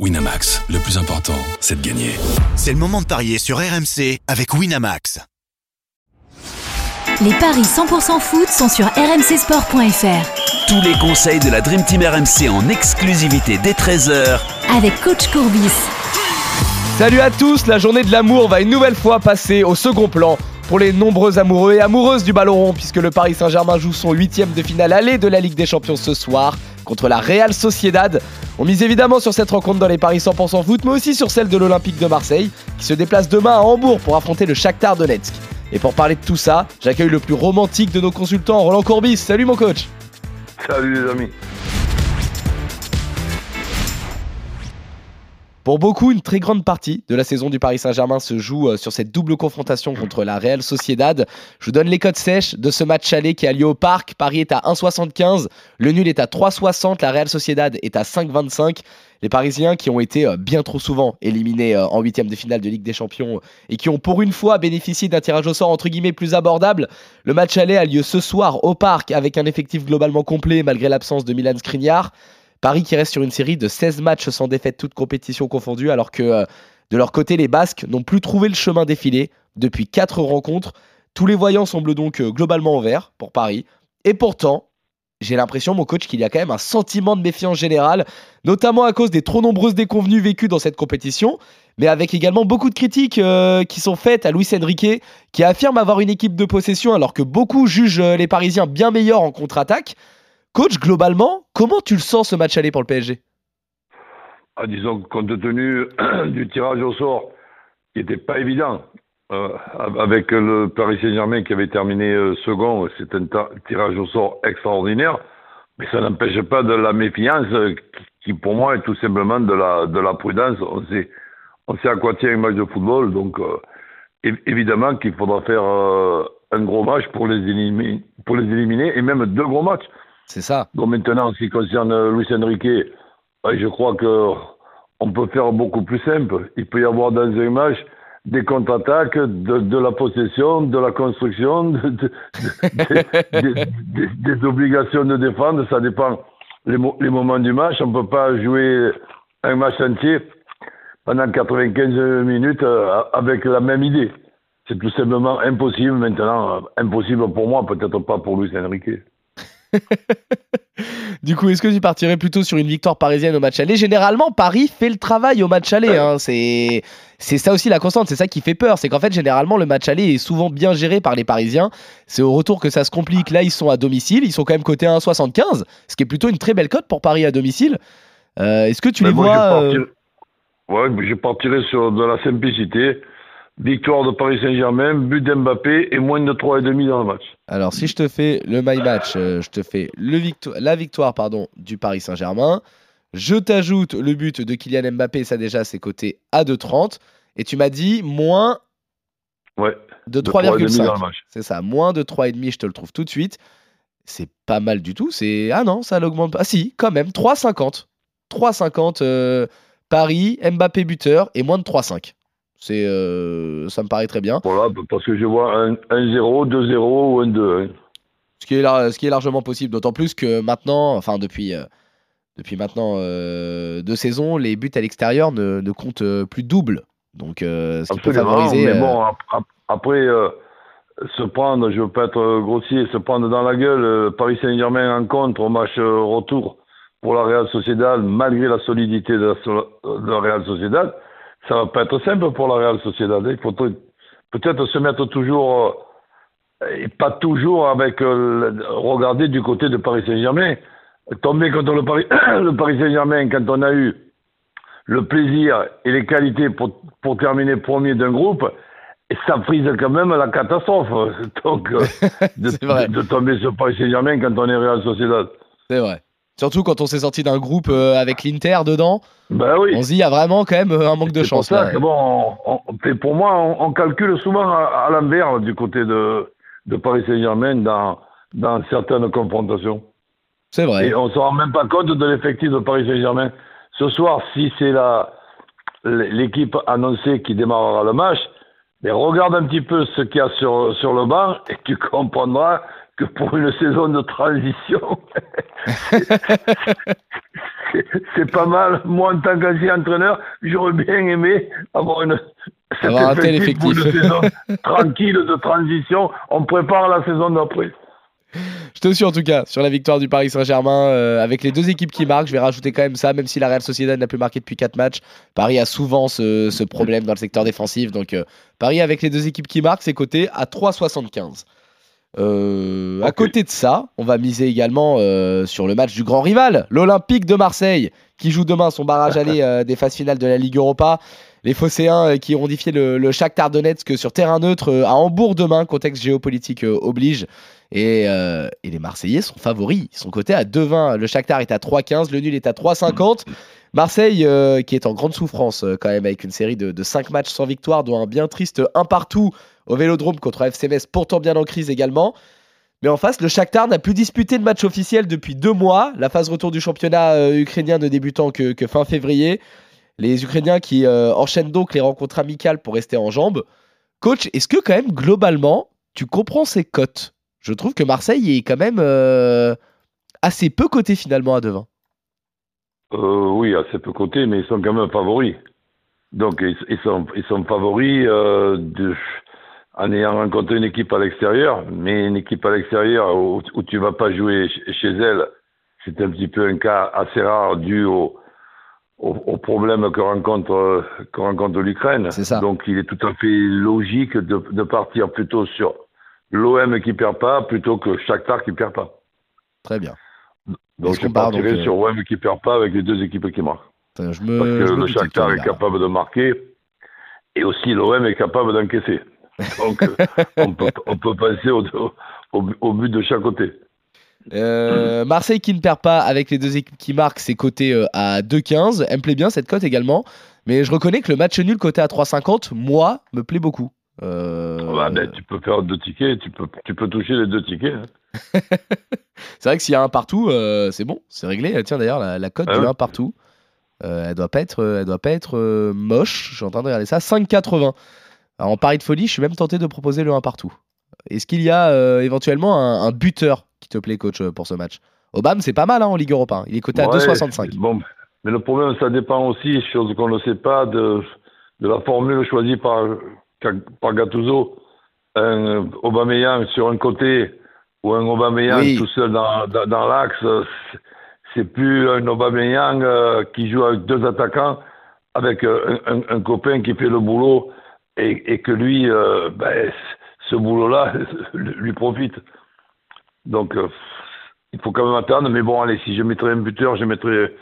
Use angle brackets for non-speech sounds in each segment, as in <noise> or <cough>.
Winamax, le plus important, c'est de gagner. C'est le moment de parier sur RMC avec Winamax. Les paris 100% foot sont sur rmcsport.fr. Tous les conseils de la Dream Team RMC en exclusivité dès 13h Avec coach Courbis. Salut à tous, la journée de l'amour va une nouvelle fois passer au second plan pour les nombreux amoureux et amoureuses du ballon rond puisque le Paris Saint-Germain joue son huitième de finale aller de la Ligue des Champions ce soir contre la Real Sociedad. On mise évidemment sur cette rencontre dans les paris 100% foot mais aussi sur celle de l'Olympique de Marseille qui se déplace demain à Hambourg pour affronter le Shakhtar Donetsk. Et pour parler de tout ça, j'accueille le plus romantique de nos consultants, Roland Courbis. Salut mon coach Salut les amis Pour beaucoup, une très grande partie de la saison du Paris Saint-Germain se joue euh, sur cette double confrontation contre la Real Sociedad. Je vous donne les codes sèches de ce match aller qui a lieu au Parc. Paris est à 1,75, le nul est à 3,60, la Real Sociedad est à 5,25. Les Parisiens qui ont été euh, bien trop souvent éliminés euh, en huitième de finale de Ligue des Champions et qui ont pour une fois bénéficié d'un tirage au sort entre guillemets plus abordable. Le match aller a lieu ce soir au Parc avec un effectif globalement complet malgré l'absence de Milan Skriniar. Paris qui reste sur une série de 16 matchs sans défaite, toutes compétitions confondues, alors que euh, de leur côté, les Basques n'ont plus trouvé le chemin défilé depuis 4 rencontres. Tous les voyants semblent donc euh, globalement ouverts pour Paris. Et pourtant, j'ai l'impression, mon coach, qu'il y a quand même un sentiment de méfiance générale, notamment à cause des trop nombreuses déconvenues vécues dans cette compétition, mais avec également beaucoup de critiques euh, qui sont faites à Luis Enrique, qui affirme avoir une équipe de possession alors que beaucoup jugent les Parisiens bien meilleurs en contre-attaque. Coach, globalement, comment tu le sens ce match aller pour le PSG ah, Disons, compte tenu <clears throat> du tirage au sort, qui n'était pas évident, euh, avec le Paris Saint-Germain qui avait terminé euh, second, c'est un tirage au sort extraordinaire, mais ça n'empêche pas de la méfiance, qui, pour moi est tout simplement de la, de la prudence. On sait, on sait à quoi tient un match de football, donc euh, évidemment qu'il faudra faire un gros match pour les, pour les éliminer, et même deux gros matchs. C'est ça. Donc maintenant, en ce qui concerne Luis Enrique, je crois que on peut faire beaucoup plus simple. Il peut y avoir dans un match des contre-attaques, de, la possession, de la construction, <laughs> de, des obligations de défendre. Ça dépend les, moments du match. On ne peut pas jouer un match entier pendant 95 minutes euh, avec la même idée. C'est tout simplement impossible maintenant. Impossible pour moi, peut-être pas pour Luis Enrique. <laughs> du coup, est-ce que tu partirais plutôt sur une victoire parisienne au match aller? Généralement, Paris fait le travail au match aller. Hein. C'est c'est ça aussi la constante, c'est ça qui fait peur. C'est qu'en fait, généralement, le match aller est souvent bien géré par les Parisiens. C'est au retour que ça se complique. Là, ils sont à domicile, ils sont quand même cotés à 1,75, ce qui est plutôt une très belle cote pour Paris à domicile. Euh, est-ce que tu les vois euh, Ouais, je partirais sur de la simplicité. Victoire de Paris Saint-Germain, but d'Mbappé et moins de 3,5 dans le match. Alors, si je te fais le my match, euh, je te fais le la victoire pardon, du Paris Saint-Germain. Je t'ajoute le but de Kylian Mbappé, ça déjà, c'est coté à 2,30. Et tu m'as dit moins ouais, de 3,5. C'est ça, moins de 3,5, je te le trouve tout de suite. C'est pas mal du tout. C'est Ah non, ça l'augmente pas. Ah si, quand même, 3,50. 3,50 euh, Paris, Mbappé buteur et moins de 3,5. C'est, euh, ça me paraît très bien. Voilà, parce que je vois un 1-0, 2-0 ou un 2. Hein. Ce, qui est ce qui est largement possible, d'autant plus que maintenant, enfin depuis, euh, depuis maintenant euh, deux saisons, les buts à l'extérieur ne, ne comptent plus double. Donc, ce qui peut favoriser. Mais bon, après, se prendre, je veux pas être grossier, se prendre dans la gueule, Paris Saint-Germain en contre au match retour pour la Real Sociedad, malgré la solidité de la, de la Real Sociedad ça va pas être simple pour la Real Sociedad. Il faut peut-être se mettre toujours, euh, et pas toujours avec, euh, regarder du côté de Paris Saint-Germain. Tomber contre le Paris, <coughs> le Paris Saint-Germain quand on a eu le plaisir et les qualités pour, pour terminer premier d'un groupe, ça frise quand même la catastrophe. <laughs> Donc, euh, <laughs> de, de, tomber sur Paris Saint-Germain quand on est Real Sociedad. C'est vrai. Surtout quand on s'est sorti d'un groupe euh, avec l'Inter dedans. Bah oui. On se dit, il y a vraiment quand même euh, un manque de chance. Pour, ça bon, pour moi, on, calcule souvent à, l'envers du côté de, de Paris Saint-Germain dans, dans certaines confrontations. C'est vrai. Et on ne se rend même pas compte de l'effectif de Paris Saint-Germain. Ce soir, si c'est l'équipe annoncée qui démarrera le match, mais regarde un petit peu ce qu'il y a sur, sur le banc et tu comprendras que pour une <laughs> saison de transition, <laughs> c'est- pas mal. Moi, en tant qu'ancien entraîneur, j'aurais bien aimé avoir une, Avoir un tel effectif effectif. saison <laughs> tranquille de transition. On prépare la saison d'après. Je te suis en tout cas sur la victoire du Paris Saint-Germain euh, avec les deux équipes qui marquent. Je vais rajouter quand même ça, même si la Real Sociedad n'a plus marqué depuis 4 matchs. Paris a souvent ce, ce problème dans le secteur défensif. Donc euh, Paris avec les deux équipes qui marquent, c'est coté à 3,75. Euh, À côté de ça, on va miser également euh, sur le match du grand rival, l'Olympique de Marseille, qui joue demain son barrage <laughs> aller euh, des phases finales de la Ligue Europa. Les Phocéens qui ont défié le, le Shakhtar Donetsk sur terrain neutre à Hambourg demain, contexte géopolitique oblige. Et, et les Marseillais sont favoris. Ils sont cotés à 2,20. Le Shakhtar est à 3,15. Le nul est à 3,50. Marseille, euh, qui est en grande souffrance euh, quand même, avec une série de, 5 matchs sans victoire, dont un bien triste 1 partout au Vélodrome contre FC Metz, pourtant bien en crise également. Mais en face, le Shakhtar n'a plus disputé de match officiel depuis deux mois. La phase retour du championnat euh, ukrainien ne débutant que, fin février. Les Ukrainiens qui enchaînent donc les rencontres amicales pour rester en jambes. Coach, est-ce que quand même, globalement, tu comprends ces cotes? Je trouve que Marseille est quand même assez peu coté finalement à 2,20. Euh, oui, assez peu cotés, mais ils sont quand même favoris. Donc, ils, ils sont, ils sont favoris euh, de, en ayant rencontré une équipe à l'extérieur, mais une équipe à l'extérieur où, où tu vas pas jouer ch- chez elle, c'est un petit peu un cas assez rare dû au, au, au problème que rencontre, que rencontre l'Ukraine. C'est ça. Donc, il est tout à fait logique de, de partir plutôt sur l'OM qui perd pas plutôt que Shakhtar qui perd pas. Très bien. Donc, je qu'on part, donc, partirai euh, sur OM qui perd pas avec les deux équipes qui marquent. Putain, Je me, Parce que je me le Shakhtar est capable de marquer et aussi l'OM est capable d'encaisser. <laughs> Donc euh, on, peut, on peut passer au, au, au but de chaque côté. Euh, Marseille qui ne perd pas avec les deux équipes qui marquent, c'est coté à 2,15. Elle me plaît bien cette cote également. Mais je reconnais que le match nul coté à 3,50, moi, me plaît beaucoup. Euh, Bah, ben, tu peux faire deux tickets, tu peux, tu peux toucher les deux tickets. hein. <laughs> C'est vrai que s'il y a un partout, euh, c'est bon, c'est réglé. Tiens d'ailleurs, la, la cote Ah du ouais. 1 partout, euh, elle doit pas être, elle doit pas être euh, moche. Je suis en train de regarder ça. 5,80. Alors, en pari de folie, je suis même tenté de proposer le 1 partout. Est-ce qu'il y a euh, éventuellement un, un buteur qui te plaît, coach, euh, pour ce match? Obama, c'est pas mal hein, en Ligue Europa. hein. Il est coté à Ouais, 2,65. Bon, mais le problème, ça dépend aussi, chose qu'on ne sait pas, de, de la formule choisie par, par Gattuso. Un Aubameyang sur un côté ou un Aubameyang Oui. tout seul dans, dans, dans l'axe, c'est- c'est plus un Aubameyang euh, qui joue avec deux attaquants, avec euh, un, copain qui fait le boulot et, et que lui, euh, ben, ce boulot-là <laughs> lui profite. Donc, euh, il faut quand même attendre. Mais bon, allez, si je mettrais un buteur, je mettrais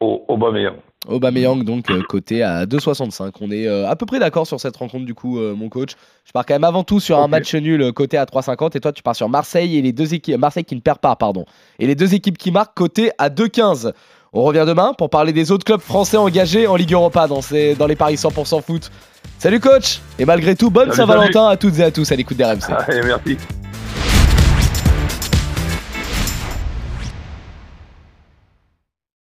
au, Aubameyang. Aubameyang donc euh, coté à 2,65. On est euh, à peu près d'accord sur cette rencontre du coup, euh, mon coach. Je pars quand même avant tout sur un match nul euh, coté à 3,50 et toi tu pars sur Marseille et les deux équipes Marseille qui ne perd pas pardon et les deux équipes qui marquent coté à 2,15. On revient demain pour parler des autres clubs français engagés en Ligue Europa dans, ces, dans les paris 100% foot. Salut coach et malgré tout bonne Saint-Valentin à toutes et à tous à l'écoute d'RMC. Allez, merci.